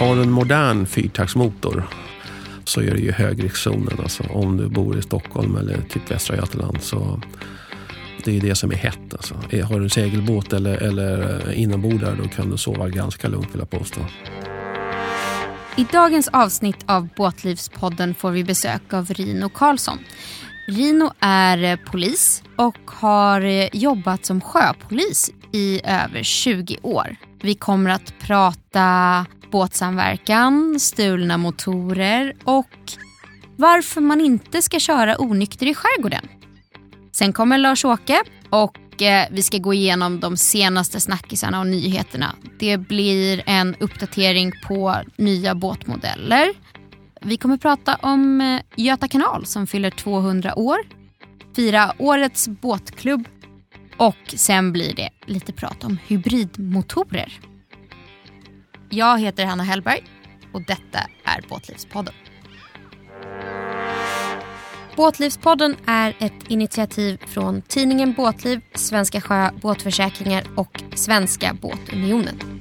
Har du en modern fyrtaktsmotor så är det ju högriskzonen. Alltså om du bor i Stockholm eller typ Västra Götaland så det är det som är hett. Alltså. Eh, har du en segelbåt eller, eller eh, inombords då kan du sova ganska lugnt vill jag påstå. I dagens avsnitt av Båtlivspodden får vi besök av Rino Karlsson. Rino är eh, polis och har jobbat som sjöpolis i över 20 år. Vi kommer att prata båtsamverkan, stulna motorer och varför man inte ska köra onykter i skärgården. Sen kommer Lars-Åke och eh, vi ska gå igenom de senaste snackisarna och nyheterna. Det blir en uppdatering på nya båtmodeller. Vi kommer prata om eh, Göta kanal som fyller 200 år, fira årets båtklubb och sen blir det lite prat om hybridmotorer. Jag heter Hanna Hellberg och detta är Båtlivspodden. Båtlivspodden är ett initiativ från tidningen Båtliv, Svenska Sjö Båtförsäkringar och Svenska Båtunionen.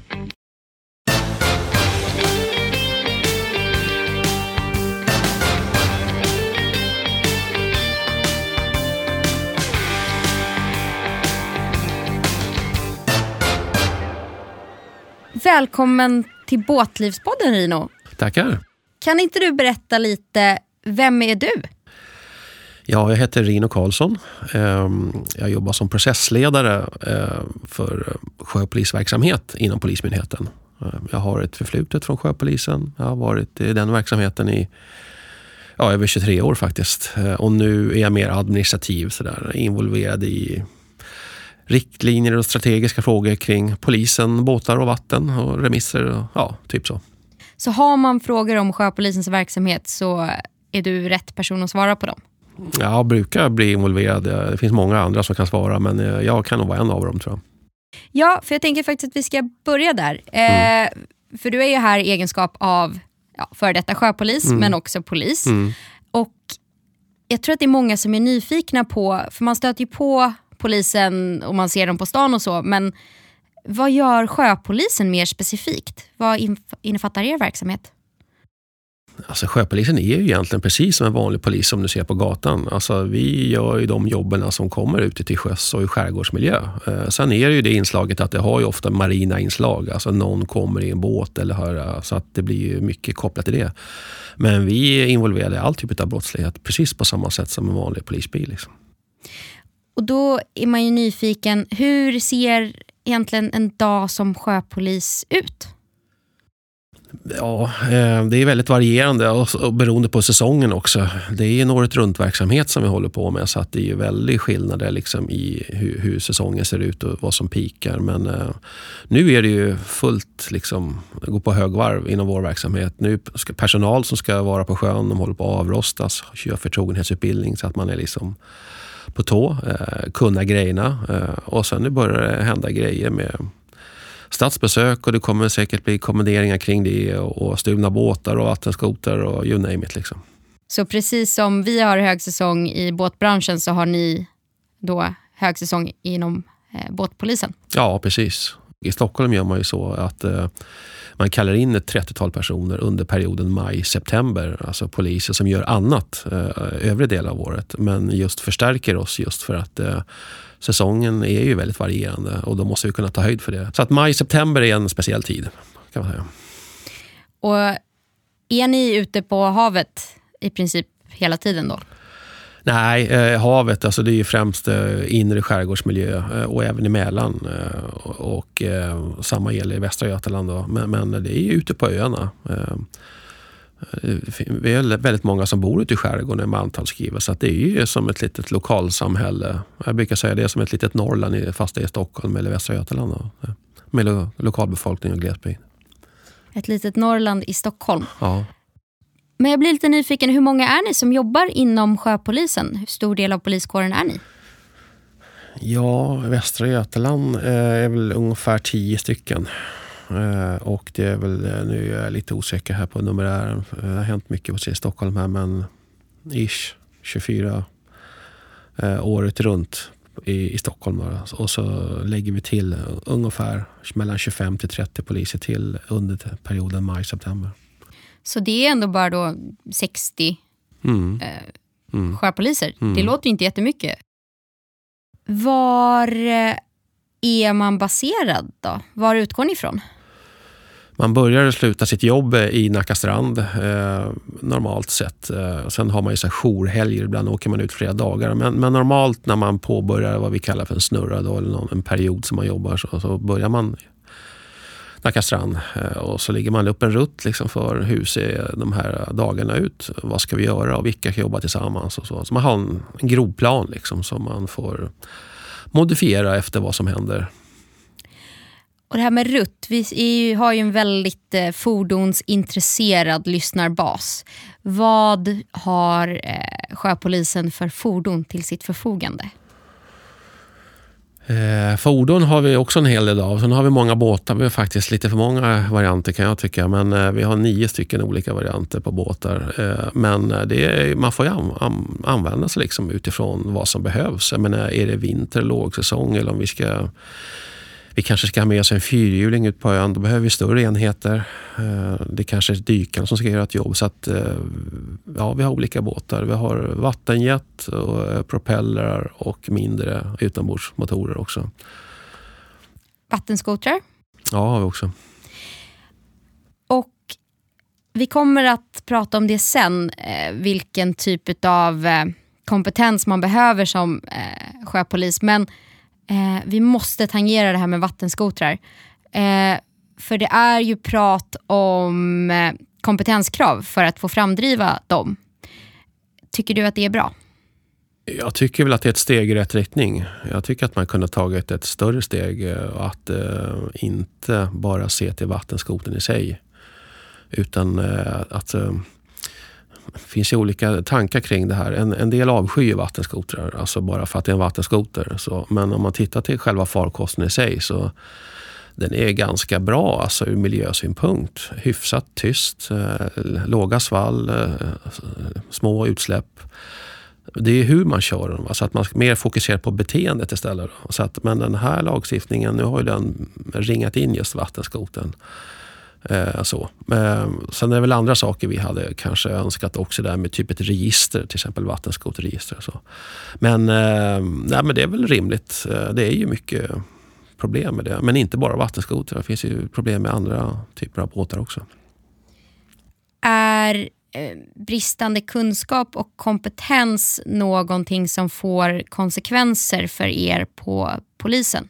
Välkommen till Båtlivspodden Rino. Tackar. Kan inte du berätta lite, vem är du? Ja, jag heter Rino Karlsson. Ehm, jag jobbar som processledare eh, för sjöpolisverksamhet inom Polismyndigheten. Ehm, jag har ett förflutet från sjöpolisen. Jag har varit i den verksamheten i ja, över 23 år faktiskt. Ehm, och nu är jag mer administrativ, så där, involverad i riktlinjer och strategiska frågor kring polisen, båtar och vatten och remisser. Och, ja, typ så. Så har man frågor om sjöpolisens verksamhet så är du rätt person att svara på dem? Jag brukar bli involverad. Det finns många andra som kan svara, men jag kan nog vara en av dem tror jag. Ja, för jag tänker faktiskt att vi ska börja där. Mm. Eh, för du är ju här i egenskap av ja, före detta sjöpolis, mm. men också polis. Mm. Och jag tror att det är många som är nyfikna på, för man stöter ju på polisen och man ser dem på stan och så, men vad gör sjöpolisen mer specifikt? Vad innefattar er verksamhet? Alltså sjöpolisen är ju egentligen precis som en vanlig polis som du ser på gatan. Alltså, vi gör ju de jobben som kommer ute till sjöss och i skärgårdsmiljö. Eh, sen är det ju det inslaget att det har ju ofta marina inslag. Alltså någon kommer i en båt eller hör, så att det blir ju mycket kopplat till det. Men vi är involverade i all typ av brottslighet precis på samma sätt som en vanlig polisbil. Liksom. Och då är man ju nyfiken, hur ser egentligen en dag som sjöpolis ut? Ja, eh, det är väldigt varierande och beroende på säsongen också. Det är en året runt-verksamhet som vi håller på med så att det är väldigt skillnader liksom i hur, hur, säsongen ser ut och vad som pikar. Men eh, nu är det ju fullt, liksom, gå på högvarv inom vår verksamhet. Nu ska personal som ska vara på sjön, de håller på att avrostas, kör förtrogenhetsutbildning så att man är liksom på tå, eh, kunna grejerna. Eh, och sen nu börjar det hända grejer med statsbesök och det kommer säkert bli kommenderingar kring det och stulna båtar och vattenskotrar och you name it. Liksom. Så precis som vi har högsäsong i båtbranschen så har ni då högsäsong inom eh, båtpolisen? Ja, precis. I Stockholm gör man ju så att eh, man kallar in ett 30-tal personer under perioden maj-september. Alltså poliser som gör annat eh, övre del av året. Men just förstärker oss just för att eh, säsongen är ju väldigt varierande och då måste vi kunna ta höjd för det. Så att maj-september är en speciell tid. kan man säga. Och är ni ute på havet i princip hela tiden då? Nej, eh, havet alltså det är främst eh, inre skärgårdsmiljö eh, och även i Mälaren. Eh, och eh, samma gäller i Västra Götaland. Då. Men, men, det är ju ute på öarna. Eh, vi är väldigt många som bor ute i skärgården med antalsskrivare. Så det är ju som ett litet lokalsamhälle. Jag brukar säga det är som ett litet Norrland fast det är Stockholm eller Västra Götaland. Då, med lo lokalbefolkning och glesbygd. Ett litet Norrland i Stockholm. Ja. Men jag blir lite nyfiken, hur många är ni som jobbar inom sjöpolisen? Hur stor del av poliskåren är ni? Ja, Västra Götaland eh, är väl ungefär tio stycken. Eh, och det är väl, eh, nu är jag lite osäker här på numerären. Det har hänt mycket i Stockholm här men ish 24 året runt i, i Stockholm. Och så lägger vi till ungefär mellan 25 till 30 poliser till under perioden maj-september. Så det är ändå bara då 60 mm. Eh, mm. sjöpoliser. Mm. Det låter inte jättemycket. Var eh, är man baserad då? Var utgår ni ifrån? Man börjar och slutar sitt jobb i Nacka strand eh, normalt sett. Eh, sen har man ju så jourhelger, ibland åker man ut flera dagar. Men, men, normalt när man påbörjar vad vi kallar för en snurra, då, eller någon, en period som man jobbar, så, så börjar man Nacka strand. Eh, och så ligger man upp en rutt liksom för hur ser de här dagarna ut? Vad ska vi göra och vilka kan jobba tillsammans? Och så. så man har en, en grovplan liksom, som man får modifiera efter vad som händer. Och det här med rutt, vi har ju en väldigt eh, fordonsintresserad lyssnarbas. Vad har eh, sjöpolisen för fordon till sitt förfogande? Eh, fordon har vi också en hel del av. Sen har vi många båtar. Vi har faktiskt lite för många varianter kan jag tycka. Men eh, vi har nio stycken olika varianter på båtar. Eh, men eh, det är, man får ju an, an, använda sig liksom utifrån vad som behövs. Jag menar, är det vinter, lågsäsong eller om vi ska vi kanske ska ha med oss en fyrhjuling ut på ön. Då behöver vi större enheter. Eh, det kanske är dykarna som ska göra ett jobb. Så att, eh, ja, vi har olika båtar. Vi har vattenjet, och eh, propellrar och mindre utombordsmotorer också. Vattenskotrar? Ja, har vi också. Och vi kommer att prata om det sen, vilken typ av kompetens man behöver som sjöpolis. Men eh, vi måste tangera det här med vattenskotrar. Eh, för det är ju prat om eh, kompetenskrav för att få framdriva dem. Tycker du att det är bra? Jag tycker väl att det är ett steg i rätt riktning. Jag tycker att man kunde tagit ett större steg och att eh, inte bara se till vattenskoten i sig. Utan eh, att eh, finns ju olika tankar kring det här. En, en del avskyr vattenskotrar, alltså bara för att det är en vattenskoter. Så, men om man tittar till själva farkosten i sig så den är ganska bra alltså ur miljösynpunkt. Hyfsat tyst, eh, låga svall, eh, små utsläpp. Det är hur man kör den, så att man mer fokuserar på beteendet istället. Så att, men den här lagstiftningen, nu har ju den ringat in just vattenskoten. Eh, så. Eh, sen är det väl andra saker vi hade kanske önskat också där med typ ett register, till exempel vattenskoterregister. Och så. Men, eh, nej, men det är väl rimligt. Eh, det är ju mycket problem med det. Men inte bara vattenskoter, Det finns ju problem med andra typer av båtar också. Är eh, bristande kunskap och kompetens någonting som får konsekvenser för er på polisen?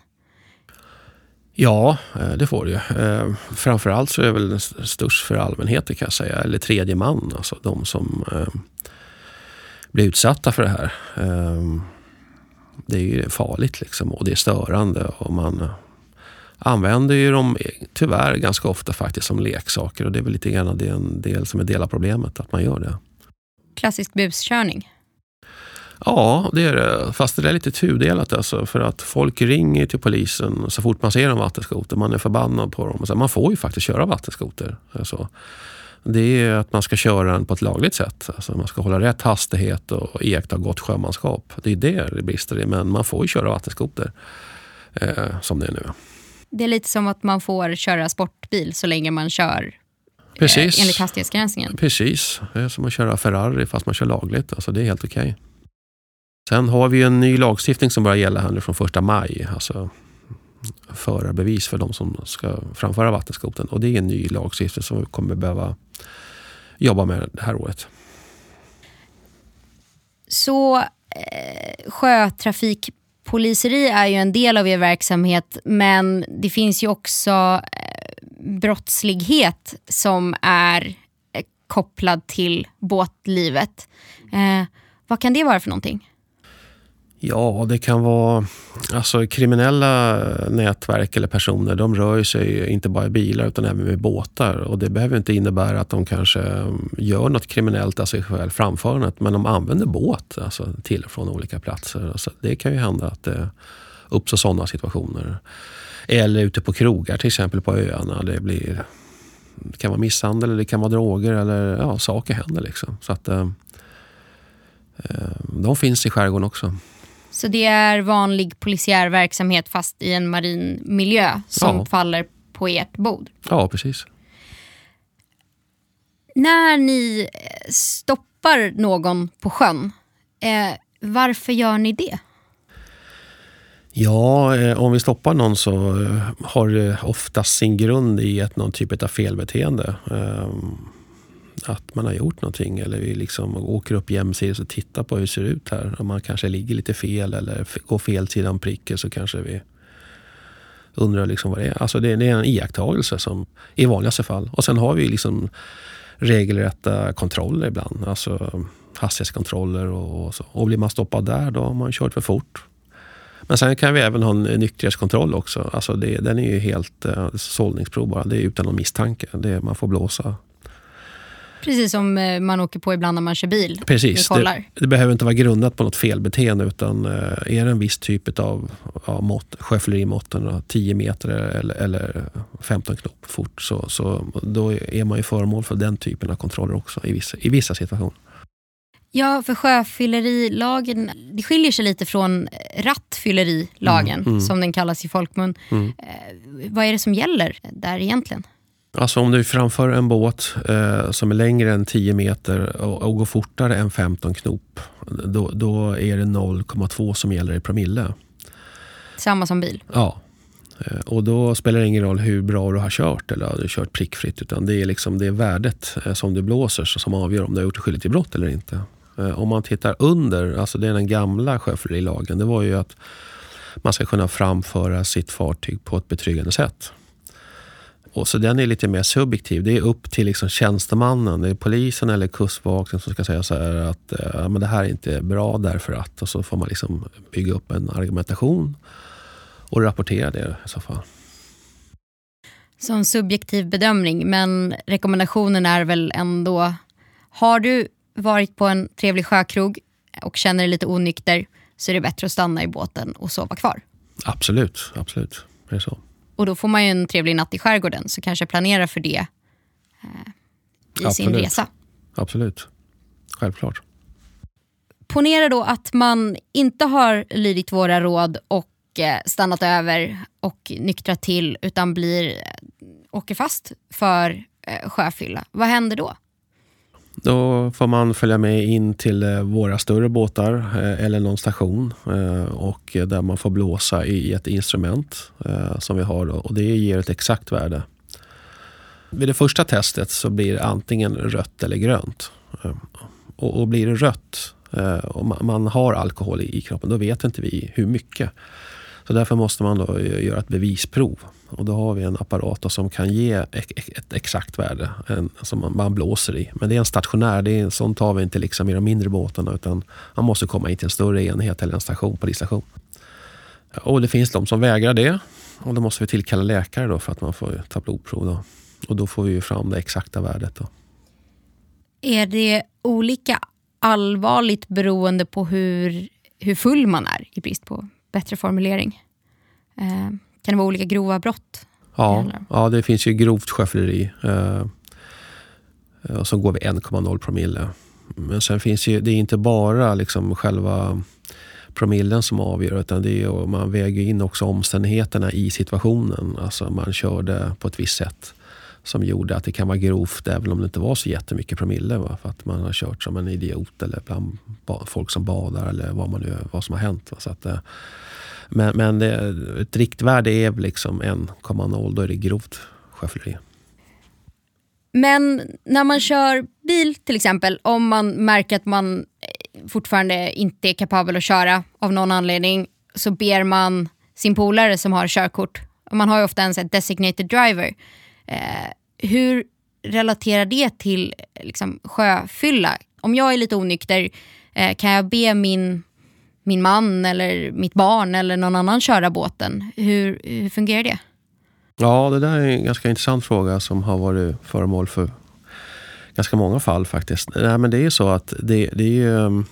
Ja, eh, det får det ju. Eh, framförallt så är det väl störst för allmänheten kan jag säga, eller tredje man, alltså de som eh, blir utsatta för det här. Det är ju farligt liksom och det är störande och man använder ju dem e, tyvärr ganska ofta faktiskt som leksaker och det är väl lite grann det en del som är del av problemet, att man gör det. Klassisk buskörning? Ja, det är det. Fast det är lite tudelat. Alltså, för att folk ringer till polisen så fort man ser en vattenskoter. Man är förbannad på dem. man får ju faktiskt köra vattenskoter. Alltså, det är att man ska köra den på ett lagligt sätt. Alltså, man ska hålla rätt hastighet och iaktta gott sjömanskap. Det är det det brister i. Men man får ju köra vattenskoter eh, som det är nu. Det är lite som att man får köra sportbil så länge man kör eh, Precis. enligt hastighetsgränsen. Precis. Det är som att köra Ferrari fast man kör lagligt. Alltså, det är helt okej. Okay. Sen har vi en ny lagstiftning som börjar gälla här nu från första maj. Alltså förarbevis för de som ska framföra vattenskoten. Och det är en ny lagstiftning som vi kommer behöva jobba med det här året. Så eh, sjötrafikpoliseri är ju en del av er verksamhet men det finns ju också eh, brottslighet som är eh, kopplad till båtlivet. Eh, vad kan det vara för någonting? Ja, det kan vara alltså, kriminella nätverk eller personer. De rör sig inte bara i bilar utan även med båtar. Och Det behöver inte innebära att de kanske mm, gör något kriminellt, av sig själv framförandet. Men de använder båt alltså, till och från olika platser. Så det kan ju hända att det uppstår sådana situationer. Eller ute på krogar till exempel på öarna. Det, blir, det kan vara misshandel, eller det kan vara droger eller ja, saker händer. Liksom. Så att, eh, eh de finns i skärgården också. Så det är vanlig polisiär verksamhet fast i en marin miljö som Ja. faller på ert bord. Ja, precis. När ni eh, stoppar någon på sjön, eh, varför gör ni det? Ja, eh, om vi stoppar någon så eh, har det oftast sin grund i ett, någon typ av felbeteende. Eh, att man har gjort någonting eller vi liksom åker upp jämsides och tittar på hur det ser ut här. Om man kanske ligger lite fel eller går fel sida om pricken så kanske vi undrar liksom vad det är. Alltså det, det är en iakttagelse som i vanligaste fall. Och sen har vi liksom regelrätta kontroller ibland. Alltså hastighetskontroller och, och så. Och blir man stoppad där då har man kört för fort. Men sen kan vi även ha en nykterhetskontroll också. Alltså det, den är ju helt eh, sållningsprov bara. Det är utan någon misstanke. Det, man får blåsa. Precis som eh, man åker på ibland när man kör bil. Precis. Det, det behöver inte vara grundat på något felbeteende utan eh, är det en viss typ av ja, mått, sjöfyllerimåtten, då, 10 meter eller, eller 15 knop fort, så, så då är man ju föremål för den typen av kontroller också i vissa, i vissa situationer. Ja, för sjöfyllerilagen det skiljer sig lite från rattfyllerilagen Mm, mm. som den kallas i folkmun. Mm. Eh, vad är det som gäller där egentligen? Alltså om du framför en båt eh, som är längre än 10 meter och, och går fortare än 15 knop, då, då är det 0,2 som gäller i promille. Samma som bil. Ja. Eh, Och då spelar det ingen roll hur bra du har kört eller har du kört prickfritt. Utan det är, liksom det värdet eh, som du blåser som avgör om du har gjort dig skyldig till brott eller inte. Eh, Om man tittar under, alltså det är den gamla sjöfyllerilagen. Det var ju att man ska kunna framföra sitt fartyg på ett betryggande sätt. Och så den är lite mer subjektiv. Det är upp till liksom tjänstemannen, det är polisen eller kustbevakningen som ska säga så här att ja, men det här är inte bra därför att. Och så får man liksom bygga upp en argumentation och rapportera det i så fall. Som subjektiv bedömning, men rekommendationen är väl ändå... Har du varit på en trevlig sjökrog och känner dig lite onykter så är det bättre att stanna i båten och sova kvar. Absolut, absolut. Det är så. Och då får man ju en trevlig natt i skärgården så kanske planera för det eh, i sin Absolut. resa. Absolut. Självklart. Ponera då att man inte har lydit våra råd och eh, stannat över och nyktrat till utan blir, eh, åker fast för eh, sjöfylla. Vad händer då? Då får man följa med in till eh, våra större båtar eh, eller någon station eh, och där man får blåsa i ett instrument som vi har då, och det ger ett exakt värde. Vid det första testet så blir det antingen rött eller grönt. Och, blir det rött och man har alkohol i kroppen, då vet inte vi hur mycket. Så därför måste man då göra ett bevisprov. Och då har vi en apparat som kan ge ett, ett exakt värde en, som man, man blåser i. Men det är en stationär, det är, sånt tar vi inte liksom i de mindre båtarna utan man måste komma in till en större enhet eller en station, polisstation. Och det finns de som vägrar det och då måste vi tillkalla läkare då för att man får ta blodprov. Då. Och då får vi ju fram det exakta värdet. Då. Är det olika allvarligt beroende på hur, hur full man är i brist på bättre formulering? Eh, kan det vara olika grova brott? Ja, ja, det finns ju grovt sjöfylleri. Eh, så går vi 1,0 promille. Men sen finns ju, det är inte bara liksom själva promillen som avgör utan det är, man väger in också omständigheterna i situationen. Alltså man körde på ett visst sätt som gjorde att det kan vara grovt även om det inte var så jättemycket promille. Va? För att man har kört som en idiot eller bland folk som badar eller vad, man nu, vad som har hänt. Va? Så att, eh, men men det, ett riktvärde är väl liksom 1,0, då är det grovt sjöfylleri. Men när man kör bil till exempel, om man märker att man eh, fortfarande inte är kapabel att köra av någon anledning så ber man sin polare som har körkort, och man har ju ofta en designated driver. Eh, hur relaterar det till liksom, sjöfylla? Om jag är lite onykter, eh, kan jag be min, min man eller mitt barn eller någon annan köra båten? Hur, hur fungerar det? Ja, det där är en ganska intressant fråga som har varit föremål för ganska många fall faktiskt. Nej, men det är ju så att det, det är um,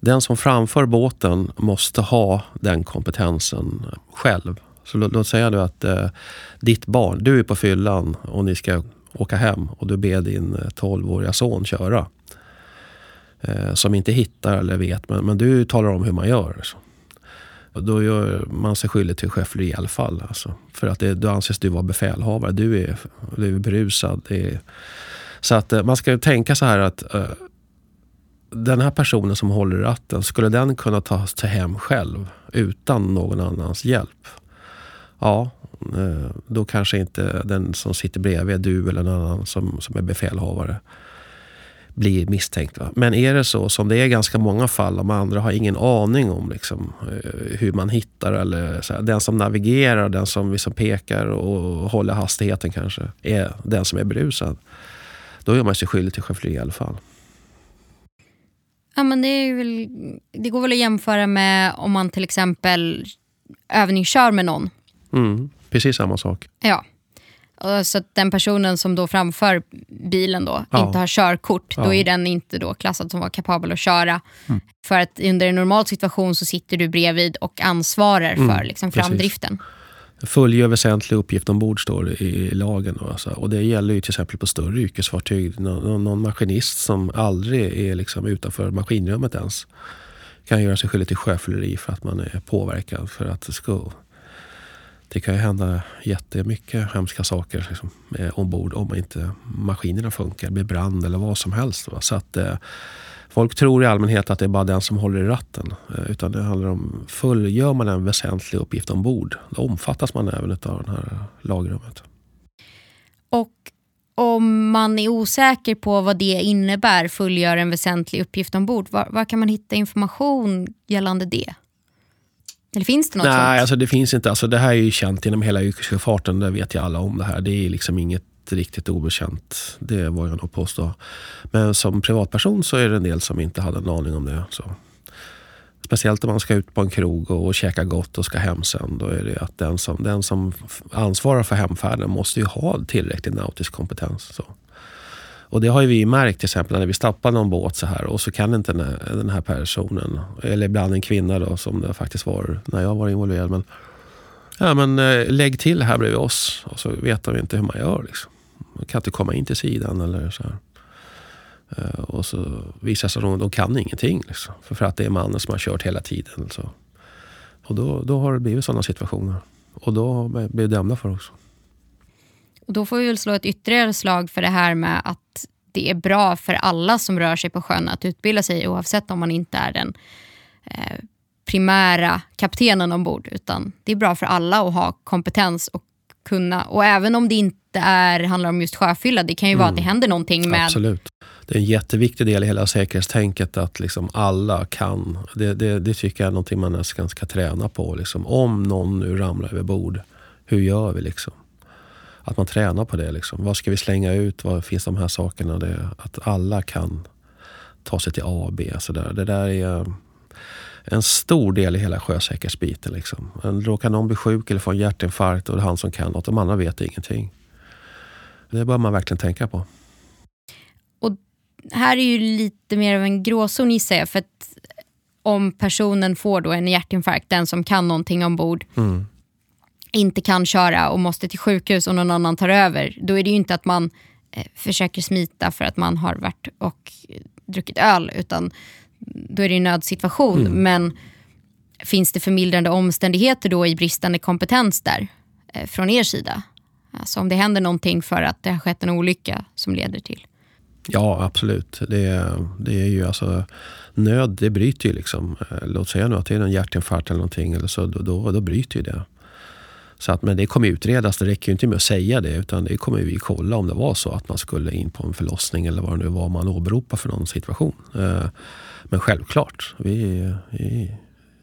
den som framför båten måste ha den kompetensen själv. Så låt, låt säga nu att eh, ditt barn, du är på fyllan och ni ska åka hem och du ber din eh, 12-åriga son köra. Eh, som inte hittar eller vet, men, men du talar om hur man gör. Liksom. Så. Då gör man sig skyldig till sjöfylleri i alla fall. Alltså. För att det, då anses du vara befälhavare. Du är, du är berusad. Är, så att eh, man ska tänka så här att eh, den här personen som håller i ratten, skulle den kunna ta sig hem själv utan någon annans hjälp? Ja, eh, då kanske inte den som sitter bredvid, du eller någon annan som, som är befälhavare, blir misstänkt. Va? Men är det så, som det är ganska många fall, om andra har ingen aning om liksom, eh, hur man hittar, eller så här, den som navigerar, den som liksom pekar och håller hastigheten kanske, är den som är berusad. Då gör man sig skyldig till sjöfylleri i alla fall. Ja, men det, är väl, det går väl att jämföra med om man till exempel övningskör med någon. Mm, precis samma sak. Ja. Så att den personen som då framför bilen då ja. inte har körkort, ja. då är den inte då klassad som var kapabel att köra. Mm. För att under en normal situation så sitter du bredvid och ansvarar mm. för liksom, framdriften. Fullgör väsentlig uppgift ombord står det i lagen. Alltså. Och det gäller ju till exempel på större yrkesfartyg. Någon, någon maskinist som aldrig är liksom utanför maskinrummet ens kan göra sig skyldig till sjöfylleri för att man är påverkad. För att det ska det kan ju hända jättemycket hemska saker liksom, eh, ombord om inte maskinerna funkar. Det blir brand eller vad som helst. Va? Så att, eh, folk tror i allmänhet att det är bara den som håller i ratten. Eh, utan det handlar om, fullgör man en väsentlig uppgift ombord, då omfattas man även av det här lagrummet. Och om man är osäker på vad det innebär, fullgör en väsentlig uppgift ombord, var, var kan man hitta information gällande det? Eller finns det något Nej, sånt? Alltså det finns inte. Alltså det här är ju känt inom hela yrkessjöfarten. Det vet ju alla om det här. Det är liksom inget riktigt obekänt. Det vågar jag nog påstå. Men som privatperson så är det en del som inte hade en aning om det. Så. Speciellt om man ska ut på en krog och, och käka gott och ska hem sen. Då är det att den som, den som ansvarar för hemfärden måste ju ha tillräcklig nautisk kompetens. Så. Och det har ju vi märkt till exempel när vi stappar någon båt så här och så kan inte den här personen, eller ibland en kvinna då som det faktiskt var när jag var involverad. Men, ja, men eh, lägg till här bredvid oss och så vet de inte hur man gör. Liksom. Man kan inte komma in till sidan eller så här. Eh, och så visar sig att de, de kan ingenting. Liksom. För, för att det är mannen som har kört hela tiden. Så. Och då, då har det blivit sådana situationer. Och då har vi blivit dömda för också. Och då får vi väl slå ett ytterligare slag för det här med att det är bra för alla som rör sig på sjön att utbilda sig oavsett om man inte är den eh, primära kaptenen ombord. Utan det är bra för alla att ha kompetens och kunna. Och även om det inte är, handlar om just sjöfylla, det kan ju mm. vara att det mm. händer någonting med... Absolut. Det är en jätteviktig del i hela säkerhetstänket att liksom alla kan. Det, det, det tycker jag är någonting man nästan ska träna på. Liksom. Om någon nu ramlar över bord, hur gör vi? liksom? Att man tränar på det. Liksom. Vad ska vi slänga ut? Vad finns de här sakerna? Det, att alla kan ta sig till A och B. Så där. Det där är en stor del i hela sjösäkerhetsbiten. Liksom. Råkar någon bli sjuk eller få en hjärtinfarkt och det är han som kan något. De andra vet ingenting. Det bör man verkligen tänka på. Och här är ju lite mer av en gråzon gissar jag. För att om personen får då en hjärtinfarkt, den som kan någonting ombord. Mm inte kan köra och måste till sjukhus och någon annan tar över, då är det ju inte att man eh, försöker smita för att man har varit och druckit öl, utan då är det en nödsituation. Mm. Men finns det förmildrande omständigheter då i bristande kompetens där eh, från er sida? Alltså om det händer någonting för att det har skett en olycka som leder till? Ja, absolut. Det, det är ju alltså, nöd, det bryter ju liksom. Eh, låt säga nu att det är en hjärtinfarkt eller någonting, eller så, då, då, då bryter ju det. Så att, men det kommer utredas. Det räcker ju inte med att säga det. Utan det kommer vi kolla om det var så att man skulle in på en förlossning eller vad det nu var man åberopar för någon situation. Eh, men självklart, vi, vi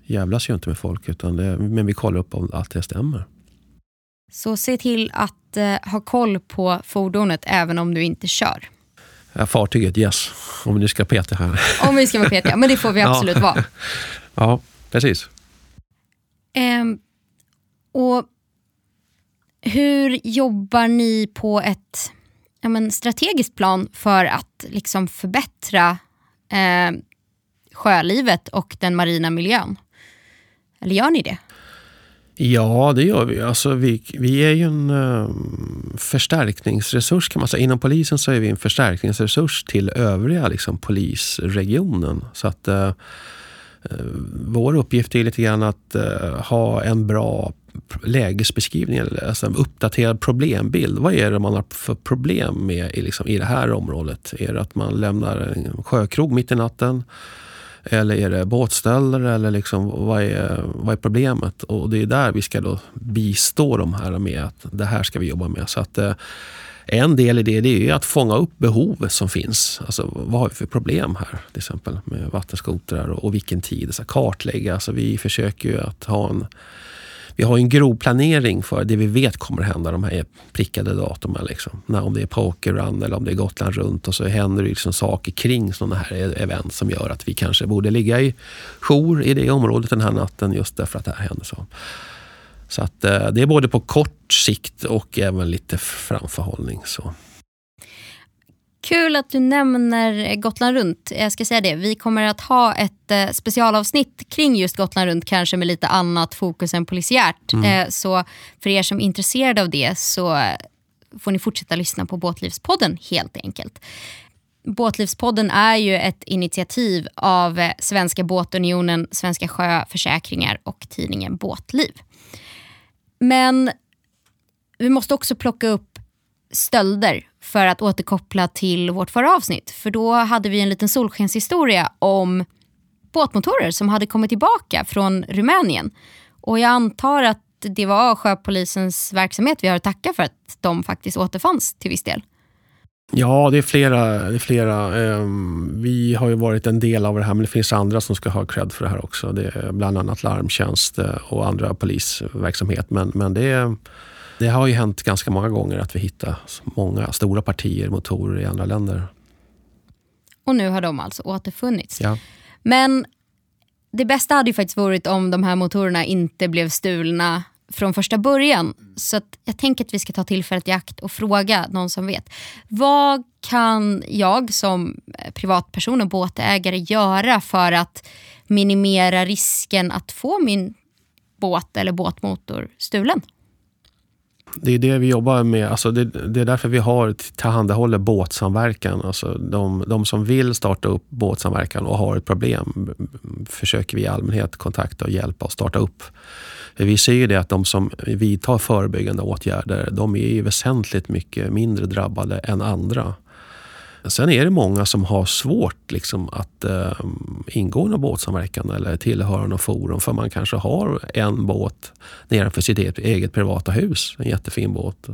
jävlas ju inte med folk. Utan det, men vi kollar upp om allt det stämmer. Så se till att eh, ha koll på fordonet även om du inte kör. Ja, fartyget, yes. Om vi nu ska peta här. Om vi ska vara petiga, men det får vi absolut ja. vara. Ja, precis. Um, och hur jobbar ni på ett ja, men, strategiskt plan för att liksom förbättra eh, sjölivet och den marina miljön? Eller gör ni det? Ja, det gör vi. Alltså, vi, vi är ju en eh, förstärkningsresurs kan man säga. Inom polisen så är vi en förstärkningsresurs till övriga liksom, polisregionen. Så att Eh, Eh, vår uppgift är lite grann att eh, ha en bra lägesbeskrivning, alltså en uppdaterad problembild. Vad är det man har för problem med i, liksom, i det här området? Är det att man lämnar en sjökrog mitt i natten? Eller är det båtstölder? Eller liksom, vad, är, vad är problemet? Och det är där vi ska då bistå de här med att det här ska vi jobba med. Så att, eh, en del i det, det är att fånga upp behov som finns. Alltså, vad har vi för problem här till exempel med vattenskotrar och, och vilken tid? Så kartlägga. Alltså, vi försöker ju att ha en vi har en grov planering för det vi vet kommer hända, de här prickade datumen. Liksom. När, om det är pokerrun eller om det är Gotland runt och så händer det liksom saker kring sådana här e-, event som gör att vi kanske borde ligga i jour i det området den här natten just därför att det här händer. Så, så att, eh, det är både på kort sikt och även lite framförhållning. Så. Kul att du nämner Gotland runt. Jag ska säga det, vi kommer att ha ett eh, specialavsnitt kring just Gotland runt, kanske med lite annat fokus än polisiärt. Mm. Eh, så för er som är intresserade av det så får ni fortsätta lyssna på Båtlivspodden helt enkelt. Båtlivspodden är ju ett initiativ av Svenska båtunionen, Svenska sjöförsäkringar och tidningen Båtliv. Men vi måste också plocka upp stölder för att återkoppla till vårt förra avsnitt. För då hade vi en liten solskenshistoria om båtmotorer som hade kommit tillbaka från Rumänien. Och jag antar att det var sjöpolisens verksamhet vi har att tacka för att de faktiskt återfanns till viss del. Ja, det är flera. Det är flera. Ehm, vi har ju varit en del av det här, men det finns andra som ska ha cred för det här också. Det är bland annat larmtjänst eh, och andra polisverksamhet. Men, men det är det har ju hänt ganska många gånger att vi hittar många stora partier motorer i andra länder. Och nu har de alltså återfunnits. Ja. Men det bästa hade ju faktiskt varit om de här motorerna inte blev stulna från första början. Så jag tänker att vi ska ta tillfället i akt och fråga någon som vet. Vad kan jag som eh, privatperson och båtägare göra för att minimera risken att få min båt eller båtmotor stulen? det är det vi jobbar med. Alltså det, det är därför vi har tillhandahåller båtsamverkan. Alltså de, de som vill starta upp båtsamverkan och har ett problem försöker vi i allmänhet kontakta och hjälpa och starta upp. Vi ser ju det att de som vidtar förebyggande åtgärder, de är ju väsentligt mycket mindre drabbade än andra. Sen är det många som har svårt liksom, att eh, ingå i någon båtsamverkan eller tillhöra något forum för man kanske har en båt nedanför sitt eget, eget privata hus. En jättefin båt.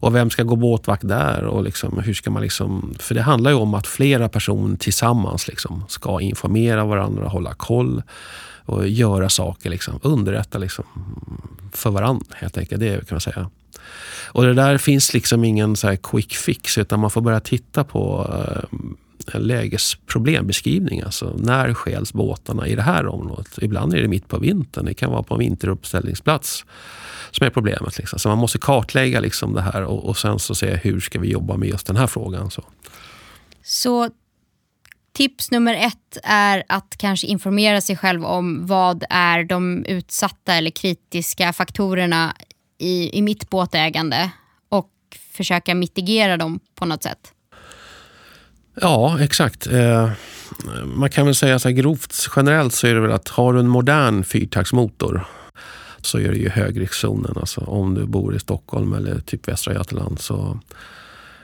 Och vem ska gå båtvakt där? Och liksom, hur ska man liksom, för det handlar ju om att flera personer tillsammans liksom ska informera varandra, hålla koll och göra saker. Liksom, underrätta liksom, för varandra helt enkelt. Det kan man säga. Och det där finns liksom ingen så quick fix utan man får börja titta på eh, lägesproblembeskrivning. Alltså när stjäls båtarna i det här området? Ibland är det mitt på vintern. Det kan vara på en vinteruppställningsplats som är problemet. Liksom. Så man måste kartlägga liksom det här och, och sen så se hur ska vi jobba med just den här frågan. Så. så tips nummer ett är att kanske informera sig själv om vad är de utsatta eller kritiska faktorerna i, i mitt båtägande och försöka mitigera dem på något sätt? Ja, exakt. Eh, man kan väl säga så här grovt generellt så är det väl att har du en modern fyrtaktsmotor så är det ju högriskzonen. Alltså om du bor i Stockholm eller typ Västra Götaland så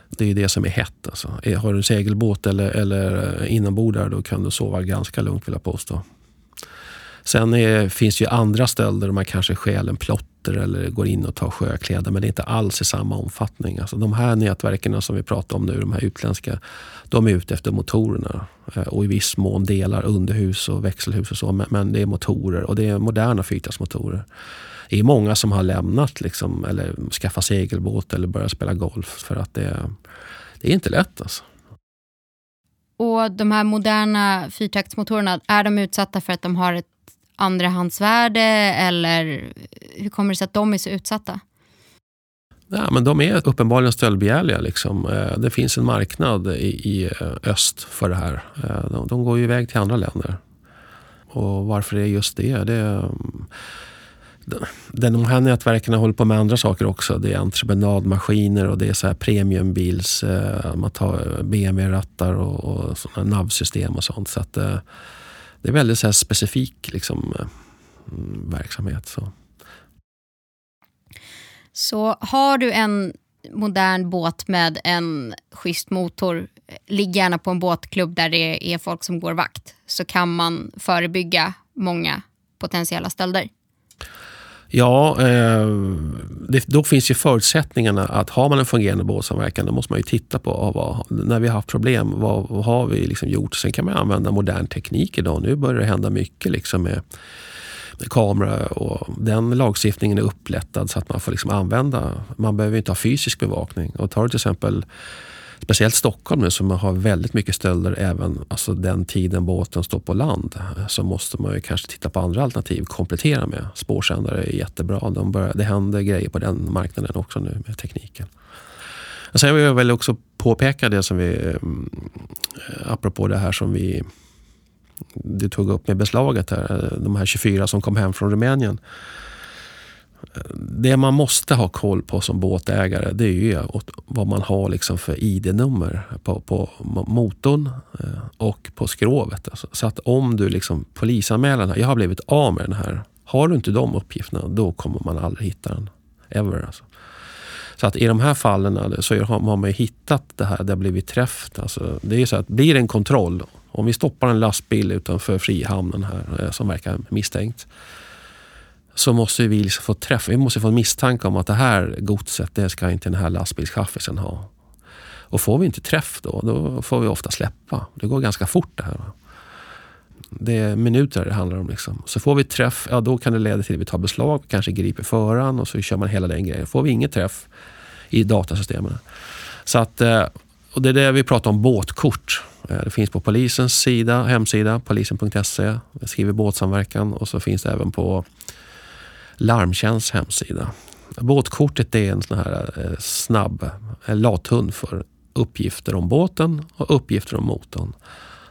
det är det som är hett. Alltså. Eh, har du en segelbåt eller, eller eh, inombordare då kan du sova ganska lugnt vill jag påstå. Sen är, finns ju andra stölder, man kanske stjäl en plotter eller går in och tar sjökläder, men det är inte alls i samma omfattning. Alltså de här nätverken som vi pratar om nu, de här utländska, de är ute efter motorerna eh, och i viss mån delar underhus och växelhus och så, men det är motorer och det är moderna fyrtaktsmotorer. Det är många som har lämnat liksom, eller skaffat segelbåt eller börjat spela golf för att det, det är inte lätt. Alltså. Och de här moderna fyrtaktsmotorerna, är de utsatta för att de har ett andrahandsvärde eller hur kommer det sig att de är så utsatta? Ja, men de är uppenbarligen stöldbegärliga. Liksom. Eh, det finns en marknad i, i eh, öst för det här. Eh, de, de, går ju iväg till andra länder. Och varför det är just det? det är, de här nätverken håller på med andra saker också. Det är entreprenadmaskiner och det är så här premiumbils, eh, man tar BMW-rattar och, och navsystem och sånt. Så att, eh, det är väldigt så specifik liksom, eh, mm, verksamhet. Så. så har du en modern båt med en schysst motor, ligg gärna på en båtklubb där det är folk som går vakt, så kan man förebygga många potentiella stölder. Ja, eh, det, då finns ju förutsättningarna att har man en fungerande båtsamverkan då måste man ju titta på vad, när vi har haft problem, vad, vad har vi liksom gjort? Sen kan man använda modern teknik idag. Nu börjar det hända mycket liksom med, med kamera och den lagstiftningen är upplättad så att man får liksom använda, man behöver inte ha fysisk bevakning. Och tar du till exempel speciellt Stockholm nu som har väldigt mycket stölder även alltså den tiden båten står på land. Så måste man ju kanske titta på andra alternativ, komplettera med. Spårsändare är jättebra. De börjar, det händer grejer på den marknaden också nu med tekniken. Sen vill jag väl också påpeka det som vi, eh, apropå det här som vi du tog upp med beslaget här, de här 24 som kom hem från Rumänien det man måste ha koll på som båtägare det är ju vad man har liksom för ID-nummer på, på motorn eh, och på skrovet. Alltså, så att om du liksom polisanmäler den här, jag har blivit av med den här. Har du inte de uppgifterna då kommer man aldrig hitta den. Ever alltså. Så att i de här fallen eh, så har man hittat det här, det har blivit träff. Alltså, det är så att blir det en kontroll, om vi stoppar en lastbil utanför Frihamnen här eh, som verkar misstänkt så måste vi liksom få träffa, vi måste få en misstanke om att det här godset, det ska inte den här lastbilschaffisen ha. Och får vi inte träff då, då får vi ofta släppa. Det går ganska fort det här. Det är minuter det handlar om. Liksom. Så får vi träff, ja då kan det leda till att vi tar beslag, kanske griper föraren och så kör man hela den grejen. Får vi inget träff i datasystemen. Så att, eh, och det är det vi pratar om båtkort. Eh, det finns på polisens sida, hemsida, polisen.se. Vi skriver båtsamverkan och så finns det även på Larmtjänsts hemsida. Båtkortet är en sån här eh, snabb lathund för uppgifter om båten och uppgifter om motorn.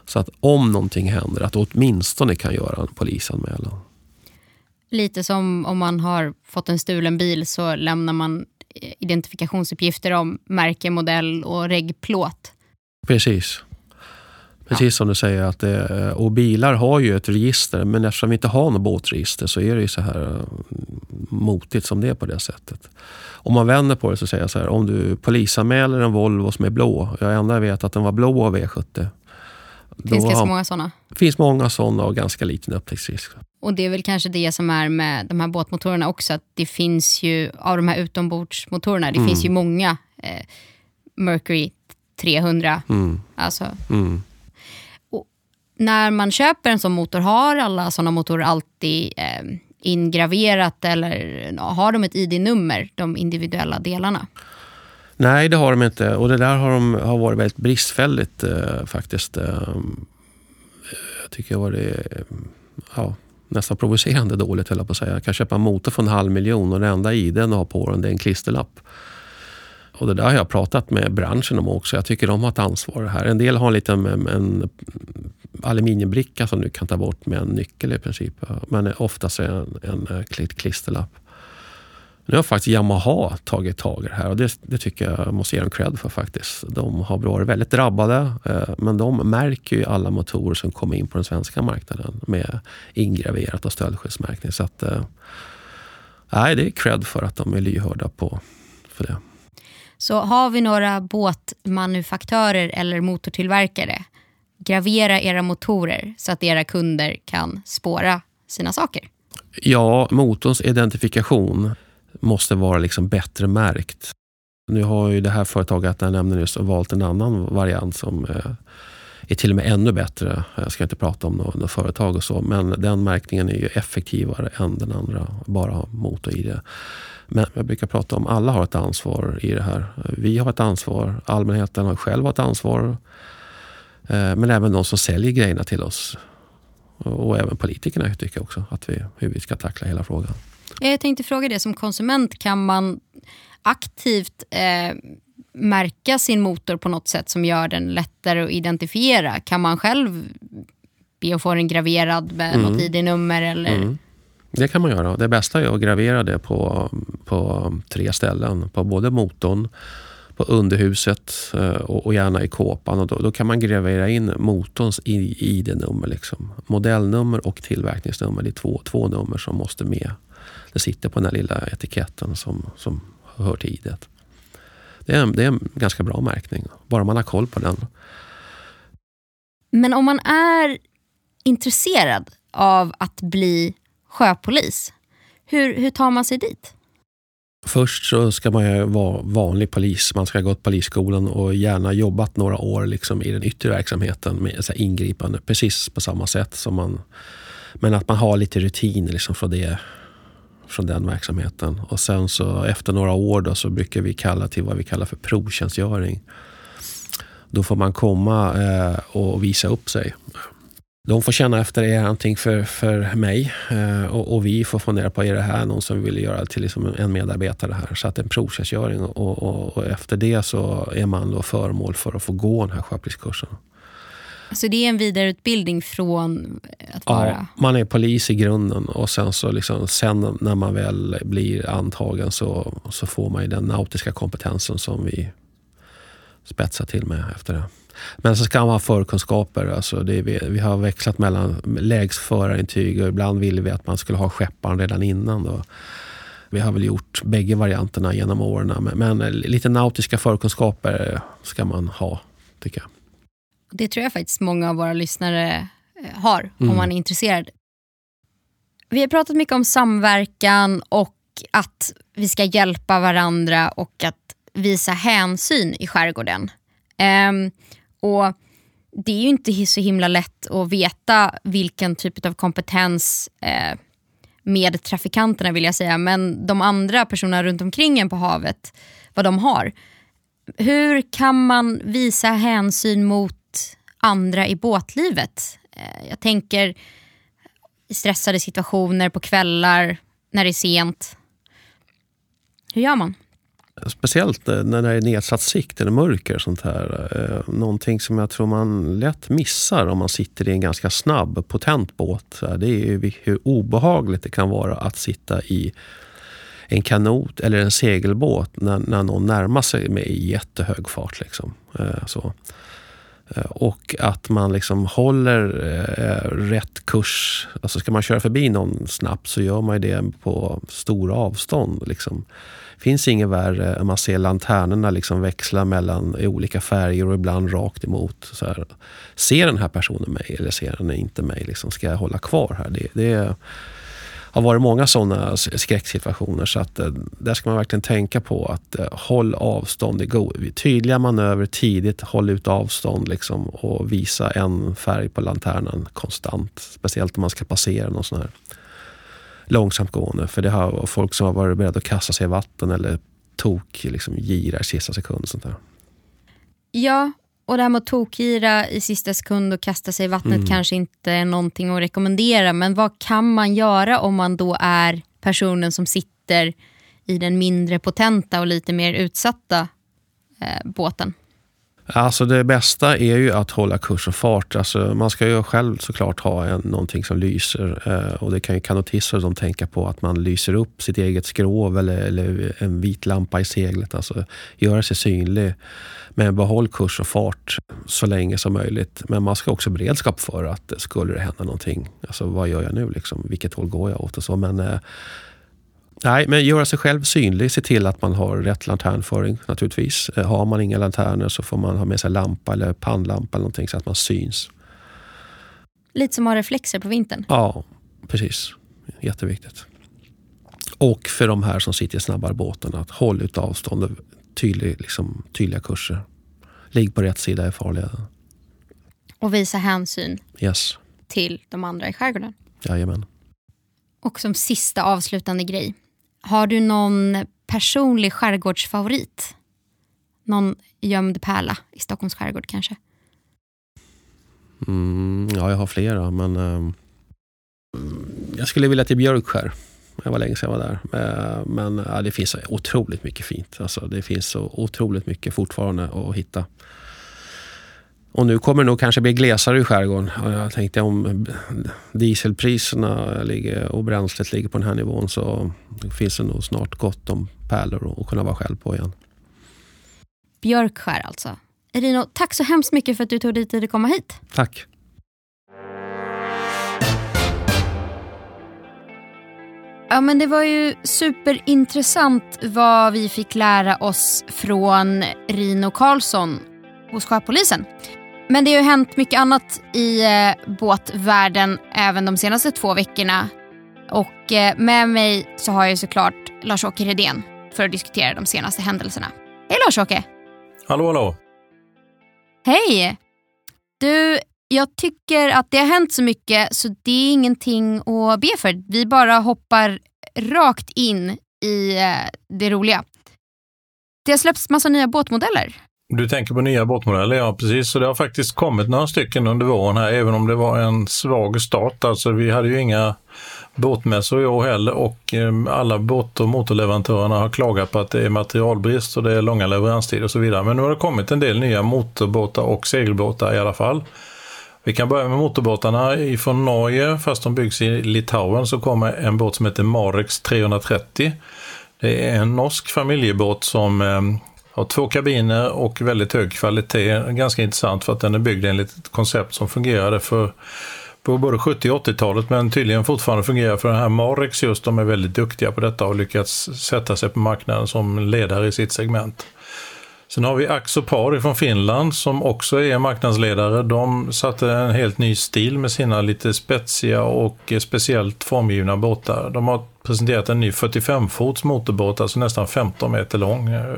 Så att om någonting händer, att åtminstone kan göra en polisanmälan. Lite som om man har fått en stulen bil så lämnar man eh, identifikationsuppgifter om märke, modell och reggplåt. Precis. Precis som du säger. Att det, och bilar har ju ett register men eftersom vi inte har något båtregister så är det ju så här mm, motigt som det är på det sättet. Om man vänder på det så säger jag så här. Om du polisanmäler en Volvo som är blå. Jag enda vet att den var blå av V70. Finns det så många sådana? Det finns många sådana och ganska liten upptäcktsrisk. Och det är väl kanske det som är med de här båtmotorerna också. Att det finns ju, av de här utombordsmotorerna, det mm. finns ju många eh, Mercury 300. Mm. Alltså, mm när man köper en sån motor, har alla såna motorer alltid eh, ingraverat eller har de ett ID-nummer, de individuella delarna? Nej, det har de inte. Och det där har, de, har varit väldigt bristfälligt eh, faktiskt. Eh, jag tycker det har varit eh, ja, nästan provocerande dåligt, höll jag på att säga. Jag kan köpa en motor för en halv miljon och det enda ID den har på den det är en klisterlapp. Och det där har jag pratat med branschen om också. Jag tycker de har ett ansvar här. En del har en liten en aluminiumbricka som du kan ta bort med en nyckel i princip. Men oftast är det en, en eh, klisterlapp. Nu har faktiskt Yamaha tagit tag i det här och det, det tycker jag måste ge dem cred för faktiskt. De har varit väldigt drabbade eh, men de märker ju alla motorer som kommer in på den svenska marknaden med ingraverat och stöldskyddsmärkning. Så att, eh, nej, det är cred för att de är lyhörda på för det. Så har vi några båtmanufaktörer eller motortillverkare gravera era motorer så att era kunder kan spåra sina saker? Ja, motorns identifikation måste vara liksom bättre märkt. Nu har ju det här företaget jag nämnde nyss valt en annan variant som eh, är till och med ännu bättre. Jag ska inte prata om något företag och så, men den märkningen är ju effektivare än den andra, bara motor i det. Men jag brukar prata om alla har ett ansvar i det här. Vi har ett ansvar, allmänheten har själv ett ansvar. Eh, men även de som säljer grejerna till oss. Och även politikerna tycker också att vi, hur vi ska tackla hela frågan. Jag tänkte fråga det, som konsument kan man aktivt eh, märka sin motor på något sätt som gör den lättare att identifiera? Kan man själv be att få den graverad med mm. något ID-nummer? Eller? Mm. Det kan man göra. Det bästa är att gravera det på, på tre ställen. På både motorn, på underhuset eh, och, och, gärna i kåpan. Och då, då kan man gravera in motorns ID-nummer. Liksom. Modellnummer och tillverkningsnummer. Det är två, två nummer som måste med. Det sitter på den här lilla etiketten som, som hör till ID. Det är, det är en ganska bra märkning, bara man har koll på den. Men om man är intresserad av att bli sjöpolis, hur, hur tar man sig dit? Först så ska man ju vara vanlig polis. Man ska ha gått polisskolan och gärna jobbat några år liksom i den yttre verksamheten med så ingripande. Precis på samma sätt som man... Men att man har lite rutin liksom från, det, från den verksamheten. Och sen så efter några år då så brukar vi kalla till vad vi kallar för provtjänstgöring. Då får man komma eh, och visa upp sig de får känna efter, är någonting för, för mig? Eh, och, och, vi får fundera på, är det här någon som vill göra till liksom en medarbetare här? Så att en provtjänstgöring och, och, och, efter det så är man då föremål för att få gå den här sjöpoliskursen. Så det är en vidareutbildning från att vara... Ja, man är polis i grunden och sen, så liksom, sen när man väl blir antagen så, så får man den nautiska kompetensen som vi spetsar till med efter det. Men så ska man ha förkunskaper. Alltså det, vi, vi har växlat mellan lägsförarintyg och ibland ville vi att man skulle ha skepparen redan innan. Då. Vi har väl gjort bägge varianterna genom åren. Men, men lite nautiska förkunskaper ska man ha, tycker jag. Det tror jag faktiskt många av våra lyssnare eh, har, mm. om man är intresserad. Vi har pratat mycket om samverkan och att vi ska hjälpa varandra och att visa hänsyn i skärgården. Um, och Det är ju inte så himla lätt att veta vilken typ av kompetens eh, med trafikanterna vill jag säga, men de andra personerna runt omkring en på havet, vad de har. Hur kan man visa hänsyn mot andra i båtlivet? Eh, jag tänker i stressade situationer på kvällar, när det är sent. Hur gör man? Speciellt eh, när det är nedsatt sikt eller mörker. Och sånt här. Eh, någonting som jag tror man lätt missar om man sitter i en ganska snabb, potent båt. Det är hur obehagligt det kan vara att sitta i en kanot eller en segelbåt när, när någon närmar sig med jättehög fart. Liksom. Eh, så. Och att man liksom håller rätt kurs. Alltså ska man köra förbi någon snabbt så gör man det på stora avstånd. Liksom finns inget värre än man ser lanternorna liksom växla mellan olika färger och ibland rakt emot. Så här, ser den här personen mig eller ser den inte mig? Liksom, ska jag hålla kvar här? Det, det har varit många sådana skräcksituationer. Så att, eh, där ska man verkligen tänka på att eh, håll avstånd. Det går. Tydliga manöver tidigt, håll ut avstånd liksom, och visa en färg på lanternan konstant. Speciellt om man ska passera någon sån här långsamt gående. För det har folk som har varit beredda att kasta sig i vatten eller tok, liksom gira i sista sekund. Sånt där. Ja, och det här med att tokgira i sista sekund och kasta sig i vattnet mm. kanske inte är någonting att rekommendera. Men vad kan man göra om man då är personen som sitter i den mindre potenta och lite mer utsatta eh, båten? Alltså det bästa är ju att hålla kurs och fart. Alltså man ska ju själv såklart ha en, någonting som lyser. Eh, och det kan ju kanotister de tänka på att man lyser upp sitt eget skrov eller, eller en vit lampa i seglet. Alltså göra sig synlig. Men behåll kurs och fart så länge som möjligt. Men man ska också ha beredskap för att eh, skulle det hända någonting. Alltså vad gör jag nu? Liksom? Vilket håll går jag åt? Och så. Men eh, Nej, men göra sig själv synlig. Se till att man har rätt lanternföring naturligtvis. Eh, har man inga lanterner så får man ha med sig lampa eller pannlampa eller någonting så att man syns. Lite som att ha reflexer på vintern? Ja, precis. Jätteviktigt. Och för de här som sitter i snabbare båten, att håll ut avstånd och tydlig, liksom, tydliga kurser. Ligg på rätt sida i farleden. Och visa hänsyn yes. till de andra i skärgården? Jajamän. Och som sista avslutande grej. Har du någon personlig skärgårdsfavorit? Någon gömd pärla i Stockholms skärgård kanske? Mm, ja, jag har flera, men uh, jag skulle vilja till Björkskär. Det var länge sedan jag var där. Eh, men uh, det finns otroligt mycket fint. Alltså, det finns så otroligt mycket fortfarande att hitta. Och nu kommer det nog kanske bli glesare i skärgården. Jag tänkte om dieselpriserna ligger, och bränslet ligger på den här nivån så finns det nog snart gott om pärlor att kunna vara själv på igen. Björkskär alltså. Rino, tack så hemskt mycket för att du tog dig tid att komma hit. Tack. Ja, men det var ju superintressant vad vi fick lära oss från Rino Karlsson hos Sjöpolisen. Men det har ju hänt mycket annat i eh, båtvärlden även de senaste två veckorna. Och eh, med mig så har jag såklart Lars-Åke Redén för att diskutera de senaste händelserna. Hej Lars-Åke! Hallå hallå! Hej! Du, jag tycker att det har hänt så mycket så det är ingenting att be för. Vi bara hoppar rakt in i eh, det roliga. Det har släppts massa nya båtmodeller. Du tänker på nya båtmodeller, ja precis. Så det har faktiskt kommit några stycken under våren här, även om det var en svag start. Alltså vi hade ju inga båtmässor i år heller och ehm, alla båt och motorleverantörerna har klagat på att det är materialbrist och det är långa leveranstider och så vidare. Men nu har det kommit en del nya motorbåtar och segelbåtar i alla fall. Vi kan börja med motorbåtarna ifrån Norge, fast de byggs i Litauen, så kommer en båt som heter Marex 330. Det är en norsk familjebåt som eh, har två kabiner och väldigt hög kvalitet. Ganska intressant för att den är byggd enligt ett koncept som fungerade för på både 70 och 80-talet men tydligen fortfarande fungerar för den här Marex just. De är väldigt duktiga på detta och lyckats sätta sig på marknaden som ledare i sitt segment. Sen har vi Axopar från Finland som också är marknadsledare. De satte en helt ny stil med sina lite spetsiga och eh, speciellt formgivna båtar. De har presenterat en ny 45-fots motorbåt, alltså nästan 15 meter lång, eh,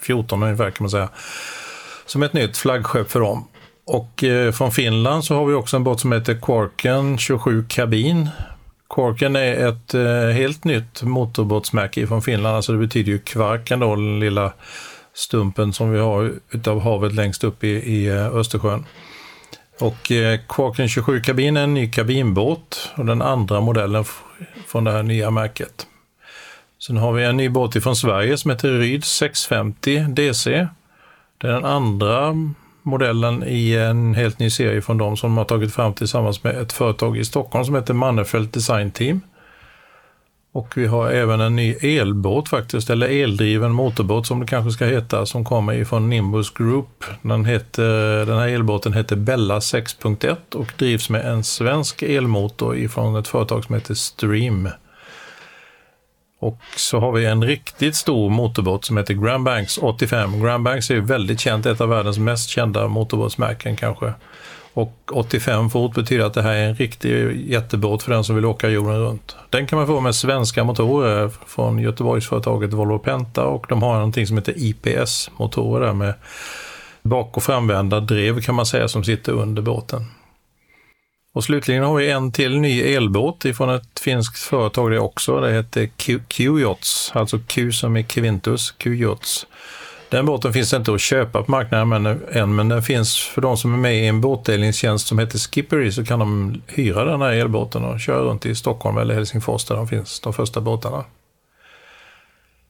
14 ungefär kan man säga, som ett nytt flaggskepp för dem. Och eh, från Finland så har vi också en båt som heter Quarken 27 kabin. Quarken är ett helt nytt motorbåtsmärke från Finland, alltså det betyder ju Kvarken då, den lilla stumpen som vi har utav havet längst upp i, i eh, Östersjön. Och eh, Quarken 27 kabin är en ny kabinbåt och den andra modellen från det här nya märket. Sen har vi en ny båt från Sverige som heter Ryd 650 DC. Det är den andra modellen i en helt ny serie från dem som de har tagit fram tillsammans med ett företag i Stockholm som heter Mannefelt Design Team. Och vi har även en ny elbåt faktiskt, eller eldriven motorbåt som det kanske ska heta, som kommer ifrån Nimbus Group. Den, heter, den här elbåten heter Bella 6.1 och drivs med en svensk elmotor ifrån ett företag som heter Stream. Och så har vi en riktigt stor motorbåt som heter Grand Banks 85. Grand Banks är ju väldigt känt, ett av världens mest kända motorbåtsmärken kanske. Och 85 fot betyder att det här är en riktig jättebåt för den som vill åka jorden runt. Den kan man få med svenska motorer från Göteborgsföretaget Volvo Penta och de har någonting som heter IPS-motorer där med bak och framvända drev kan man säga som sitter under båten. Och slutligen har vi en till ny elbåt ifrån ett finskt företag det också. Det heter Q-Yachts, alltså Q som är Kvintus, Q-Yachts. Den båten finns inte att köpa på marknaden än, men den finns för de som är med i en båtdelningstjänst som heter Skippery så kan de hyra den här elbåten och köra runt i Stockholm eller Helsingfors där de finns, de första båtarna.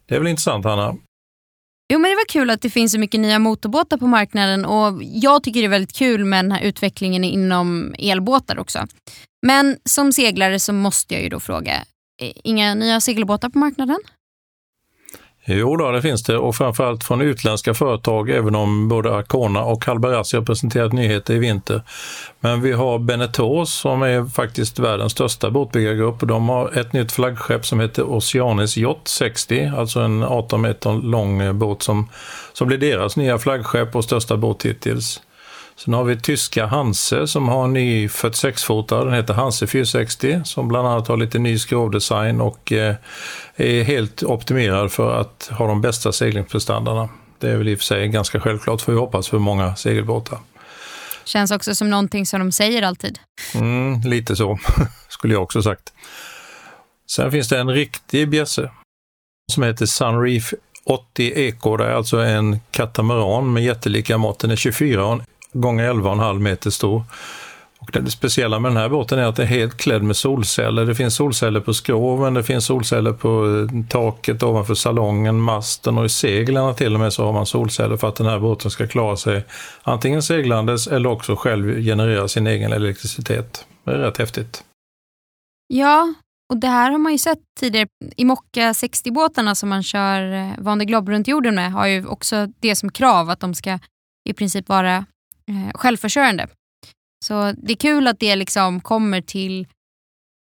Det är väl intressant, Hanna? Jo men det var kul att det finns så mycket nya motorbåtar på marknaden och jag tycker det är väldigt kul med den här utvecklingen inom elbåtar också. Men som seglare så måste jag ju då fråga, eh, inga nya segelbåtar på marknaden? Jo då, det finns det och framförallt från utländska företag, även om både Arcona och Halberazzi har presenterat nyheter i vinter. Men vi har Benetos som är faktiskt världens största båtbyggargrupp och de har ett nytt flaggskepp som heter Oceanis Yacht 60, alltså en 18 meter lång båt som, som blir deras nya flaggskepp och största båt hittills. Sen har vi tyska Hanse som har en ny 46-fotare, den heter Hanse 460, som bland annat har lite ny skrovdesign och eh, är helt optimerad för att ha de bästa seglingsprestandarna. Det är väl i och för sig ganska självklart får vi hoppas för många segelbåtar. Känns också som någonting som de säger alltid. Mm, lite så, skulle jag också sagt. Sen finns det en riktig bjässe som heter Sunreef 80 Eco. Det är alltså en katamaran med jättelika mått. Den är 24 gånger 11,5 meter stor. Och det speciella med den här båten är att den är helt klädd med solceller. Det finns solceller på skroven, det finns solceller på eh, taket ovanför salongen, masten och i seglarna till och med så har man solceller för att den här båten ska klara sig antingen seglandes eller också själv generera sin egen elektricitet. Det är rätt häftigt. Ja, Och Det här har man ju sett tidigare. I Mocka 60-båtarna som man kör eh, Van de Globe runt jorden med har ju också det som krav att de ska i princip vara självförsörjande. Så det är kul att det liksom kommer till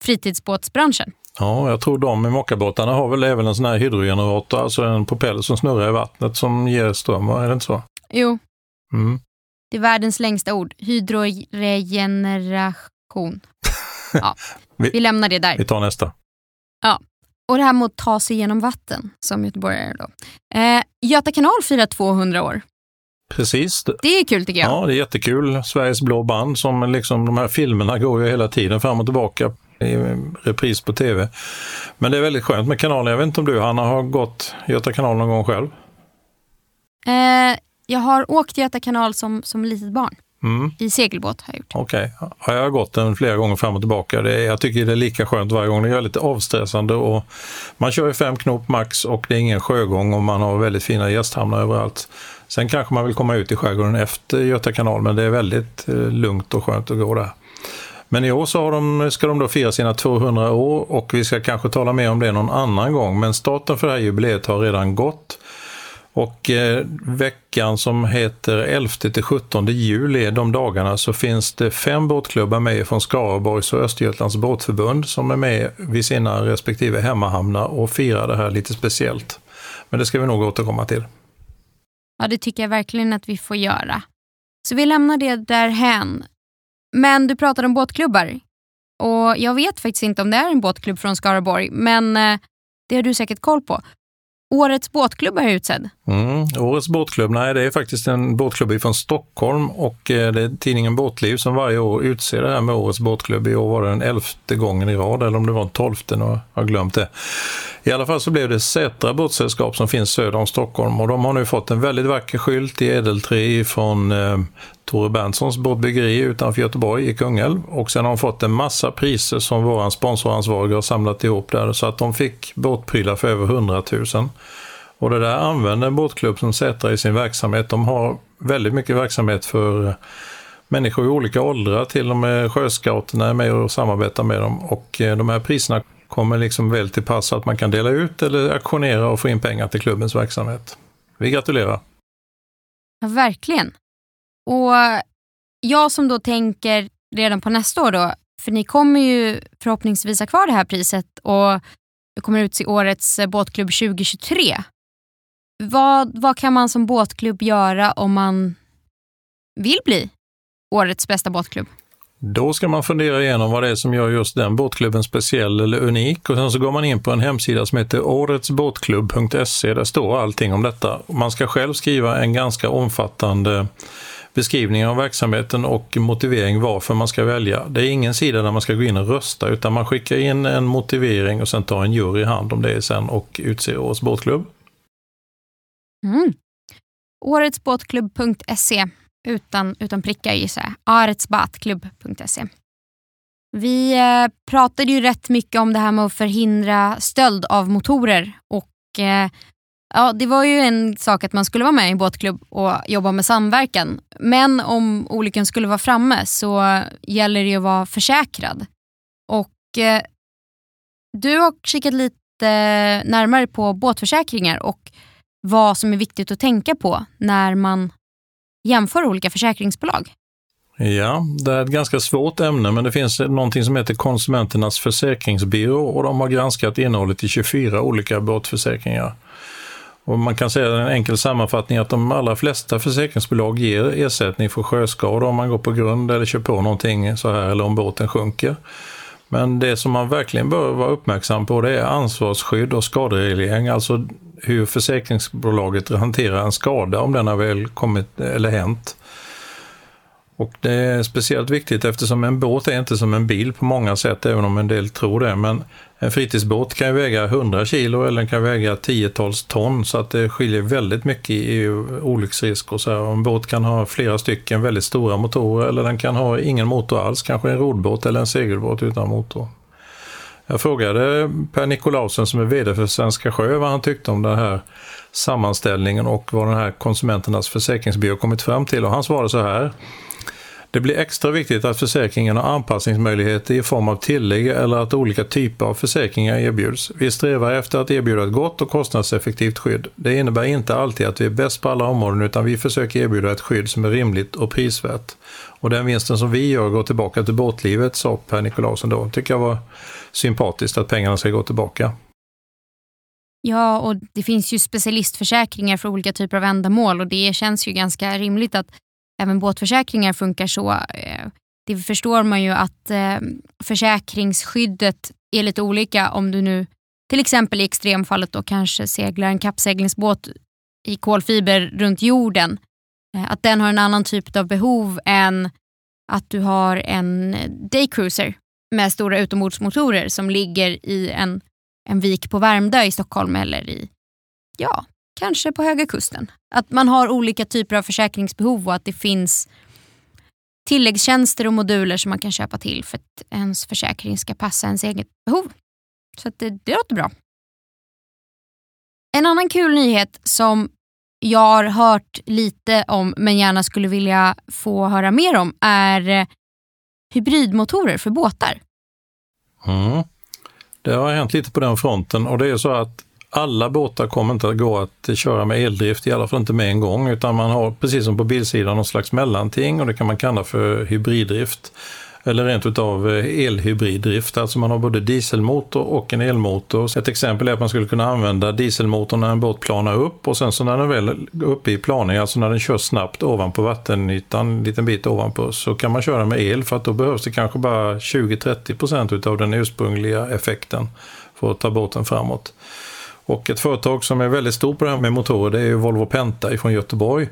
fritidsbåtsbranschen. Ja, jag tror de i mockabåtarna har väl även en sån här hydrogenerator, alltså en propeller som snurrar i vattnet som ger ström, är det inte så? Jo. Mm. Det är världens längsta ord. Hydroregeneration. Ja, vi, vi lämnar det där. Vi tar nästa. Ja. Och det här med att ta sig genom vatten som göteborgare. Då. Eh, Göta kanal firar 200 år. Precis. Det är kul tycker jag. Ja, det är jättekul. Sveriges blå band, som liksom de här filmerna går ju hela tiden fram och tillbaka i repris på tv. Men det är väldigt skönt med kanalen. Jag vet inte om du, Hanna, har gått Göta kanal någon gång själv? Eh, jag har åkt Göta kanal som, som litet barn. Mm. I segelbåt har jag gjort. Okej, okay. ja, jag har gått den flera gånger fram och tillbaka. Det jag tycker det är lika skönt varje gång. Det är väldigt avstressande och man kör i fem knop max och det är ingen sjögång och man har väldigt fina gästhamnar överallt. Sen kanske man vill komma ut i skärgården efter Göta kanal, men det är väldigt eh, lugnt och skönt att gå där. Men i år så har de, ska de då fira sina 200 år och vi ska kanske tala mer om det någon annan gång. Men starten för det här jubileet har redan gått. Och eh, veckan som heter 11 till 17 juli, de dagarna, så finns det fem båtklubbar med från Skaraborgs och Östergötlands båtförbund som är med vid sina respektive hemmahamnar och firar det här lite speciellt. Men det ska vi nog återkomma till. Ja, det tycker jag verkligen att vi får göra. Så vi lämnar det därhän. Men du pratade om båtklubbar. Och Jag vet faktiskt inte om det är en båtklubb från Skaraborg, men eh, det har du säkert koll på. Årets båtklubb är utsedd. Mm, årets båtklubb, nej det är faktiskt en båtklubb från Stockholm och eh, det är tidningen Båtliv som varje år utser det här med årets båtklubb. I år var det den elfte gången i rad, eller om det var den tolfte, nu har jag glömt det. I alla fall så blev det Sätra båtsällskap som finns söder om Stockholm och de har nu fått en väldigt vacker skylt i ädelträ från eh, Tore Berntsons båtbyggeri utanför Göteborg i Kungälv. Och sen har de fått en massa priser som vår sponsoransvarig har samlat ihop där så att de fick båtprylar för över 100 000. Och det där använder en båtklubb som Sätra i sin verksamhet. De har väldigt mycket verksamhet för människor i olika åldrar, till och med sjöscouterna är med och samarbetar med dem. Och eh, de här priserna kommer liksom väl till pass så att man kan dela ut eller aktionera och få in pengar till klubbens verksamhet. Vi gratulerar! Ja, verkligen. Och jag som då tänker redan på nästa år då, för ni kommer ju förhoppningsvis ha kvar det här priset och kommer ut i årets eh, båtklubb 2023. Vad, vad kan man som båtklubb göra om man vill bli årets bästa båtklubb? Då ska man fundera igenom vad det är som gör just den båtklubben speciell eller unik och sen så går man in på en hemsida som heter åretsbåtklubb.se. Där står allting om detta. Man ska själv skriva en ganska omfattande beskrivning av verksamheten och motivering varför man ska välja. Det är ingen sida där man ska gå in och rösta utan man skickar in en motivering och sen tar en jury hand om det sen och utser årets båtklubb. Mm. Åretsbåtklubb.se utan, utan prickar gissar jag. Aretsbatklubb.se. Vi eh, pratade ju rätt mycket om det här med att förhindra stöld av motorer och eh, ja, det var ju en sak att man skulle vara med i en båtklubb och jobba med samverkan. Men om olyckan skulle vara framme så gäller det ju att vara försäkrad. Och eh, du har kikat lite närmare på båtförsäkringar och vad som är viktigt att tänka på när man jämför olika försäkringsbolag? Ja, det är ett ganska svårt ämne, men det finns någonting som heter Konsumenternas försäkringsbyrå och de har granskat innehållet i 24 olika båtförsäkringar. Och man kan säga en enkel sammanfattning att de allra flesta försäkringsbolag ger ersättning för sjöskador om man går på grund eller kör på någonting så här eller om båten sjunker. Men det som man verkligen bör vara uppmärksam på det är ansvarsskydd och skadereglering, alltså hur försäkringsbolaget hanterar en skada om den har väl kommit eller hänt. Och det är speciellt viktigt eftersom en båt är inte som en bil på många sätt, även om en del tror det. Men en fritidsbåt kan väga 100 kilo eller den kan väga tiotals ton, så att det skiljer väldigt mycket i olycksrisk. Och så här. En båt kan ha flera stycken väldigt stora motorer eller den kan ha ingen motor alls, kanske en rodbåt eller en segelbåt utan motor. Jag frågade Per Nikolausen som är VD för Svenska Sjö vad han tyckte om den här sammanställningen och vad den här Konsumenternas försäkringsbyrå kommit fram till och han svarade så här. Det blir extra viktigt att försäkringen har anpassningsmöjligheter i form av tillägg eller att olika typer av försäkringar erbjuds. Vi strävar efter att erbjuda ett gott och kostnadseffektivt skydd. Det innebär inte alltid att vi är bäst på alla områden utan vi försöker erbjuda ett skydd som är rimligt och prisvärt. Och den vinsten som vi gör går tillbaka till båtlivet, sa Per Nikolausson då. Tycker jag var sympatiskt att pengarna ska gå tillbaka. Ja, och det finns ju specialistförsäkringar för olika typer av ändamål och det känns ju ganska rimligt att även båtförsäkringar funkar så. Eh, det förstår man ju att eh, försäkringsskyddet är lite olika om du nu till exempel i extremfallet då kanske seglar en kappseglingsbåt i kolfiber runt jorden. Eh, att den har en annan typ av behov än att du har en daycruiser med stora utombordsmotorer som ligger i en, en vik på Värmdö i Stockholm eller i, ja, kanske på Höga Kusten. Att man har olika typer av försäkringsbehov och att det finns tilläggstjänster och moduler som man kan köpa till för att ens försäkring ska passa ens eget behov. Så det, det låter bra. En annan kul nyhet som jag har hört lite om men gärna skulle vilja få höra mer om är eh, hybridmotorer för båtar. Mm. Det har hänt lite på den fronten och det är så att alla båtar kommer inte att gå att köra med eldrift, i alla fall inte med en gång, utan man har precis som på bilsidan någon slags mellanting och det kan man kalla för hybriddrift. Eller rent utav eh, elhybriddrift, alltså man har både dieselmotor och en elmotor. Ett exempel är att man skulle kunna använda dieselmotorn när en båt planar upp och sen så när den väl är uppe i planing, alltså när den kör snabbt ovanpå vattenytan, en liten bit ovanpå, så kan man köra med el för att då behövs det kanske bara 20-30% utav den ursprungliga effekten för att ta båten framåt. Och ett företag som är väldigt stort på det här med motorer det är Volvo Penta från Göteborg.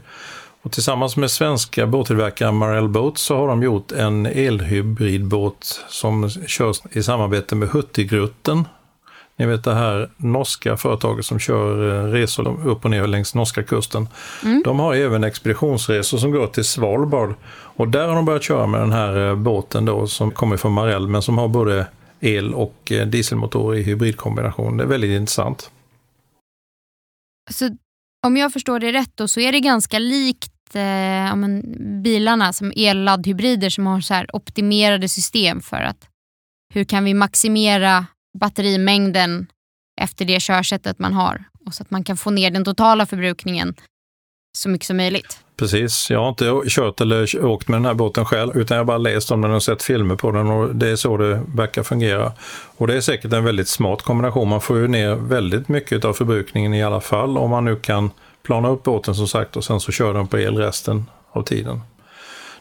Och tillsammans med svenska båttillverkaren Marel Boats så har de gjort en elhybridbåt som körs i samarbete med Hurtigruten. Ni vet det här norska företaget som kör eh, resor upp och ner längs norska kusten. Mm. De har även expeditionsresor som går till Svalbard. Och där har de börjat köra med den här eh, båten då som kommer från Marel men som har både el och eh, dieselmotor i hybridkombination. Det är väldigt intressant. Så om jag förstår det rätt då, så är det ganska likt eh, ja, men, bilarna som elladdhybrider som har så här optimerade system för att hur kan vi maximera batterimängden efter det körsättet man har och så att man kan få ner den totala förbrukningen så mycket som möjligt. Precis, jag har inte kört eller åkt med den här båten själv utan jag har bara läst om den och sett filmer på den och det är så det verkar fungera. Och det är säkert en väldigt smart kombination. Man får ju ner väldigt mycket av förbrukningen i alla fall om man nu kan plana upp båten som sagt och sen så kör den på el resten av tiden.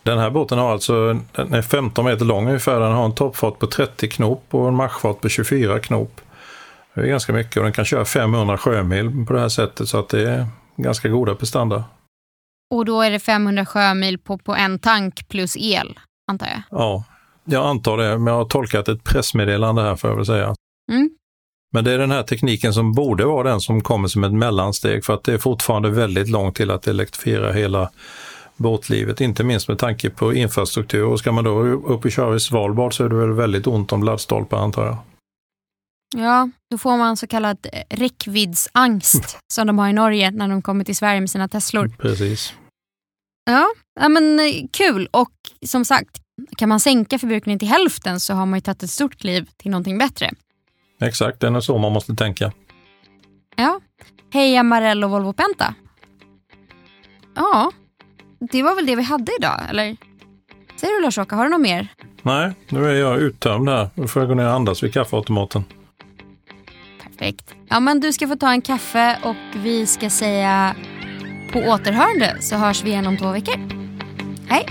Den här båten har alltså, den är 15 meter lång ungefär, den har en toppfart på 30 knop och en marschfart på 24 knop. Det är ganska mycket och den kan köra 500 sjömil på det här sättet så att det är ganska goda prestanda. Och då är det 500 sjömil på, på en tank plus el, antar jag? Ja, jag antar det, men jag har tolkat ett pressmeddelande här får jag väl säga. Mm. Men det är den här tekniken som borde vara den som kommer som ett mellansteg för att det är fortfarande väldigt långt till att elektrifiera hela båtlivet, inte minst med tanke på infrastruktur. Och ska man då upp och köra i Svalbard så är det väl väldigt ont om laddstolpar antar jag. Ja, då får man så kallad räckviddsangst som de har i Norge när de kommer till Sverige med sina Teslor. Precis. Ja, ja men eh, kul och som sagt, kan man sänka förbrukningen till hälften så har man ju tagit ett stort kliv till någonting bättre. Exakt, det är så man måste tänka. Ja. Hej Amarell och Volvo Penta. Ja, det var väl det vi hade idag, eller? Säger du Lars-Åke, har du något mer? Nej, nu är jag uttömd här. Nu får jag gå ner och andas vid kaffeautomaten. Perfekt. Ja, men du ska få ta en kaffe och vi ska säga på återhörande så hörs vi igen om två veckor. Hej!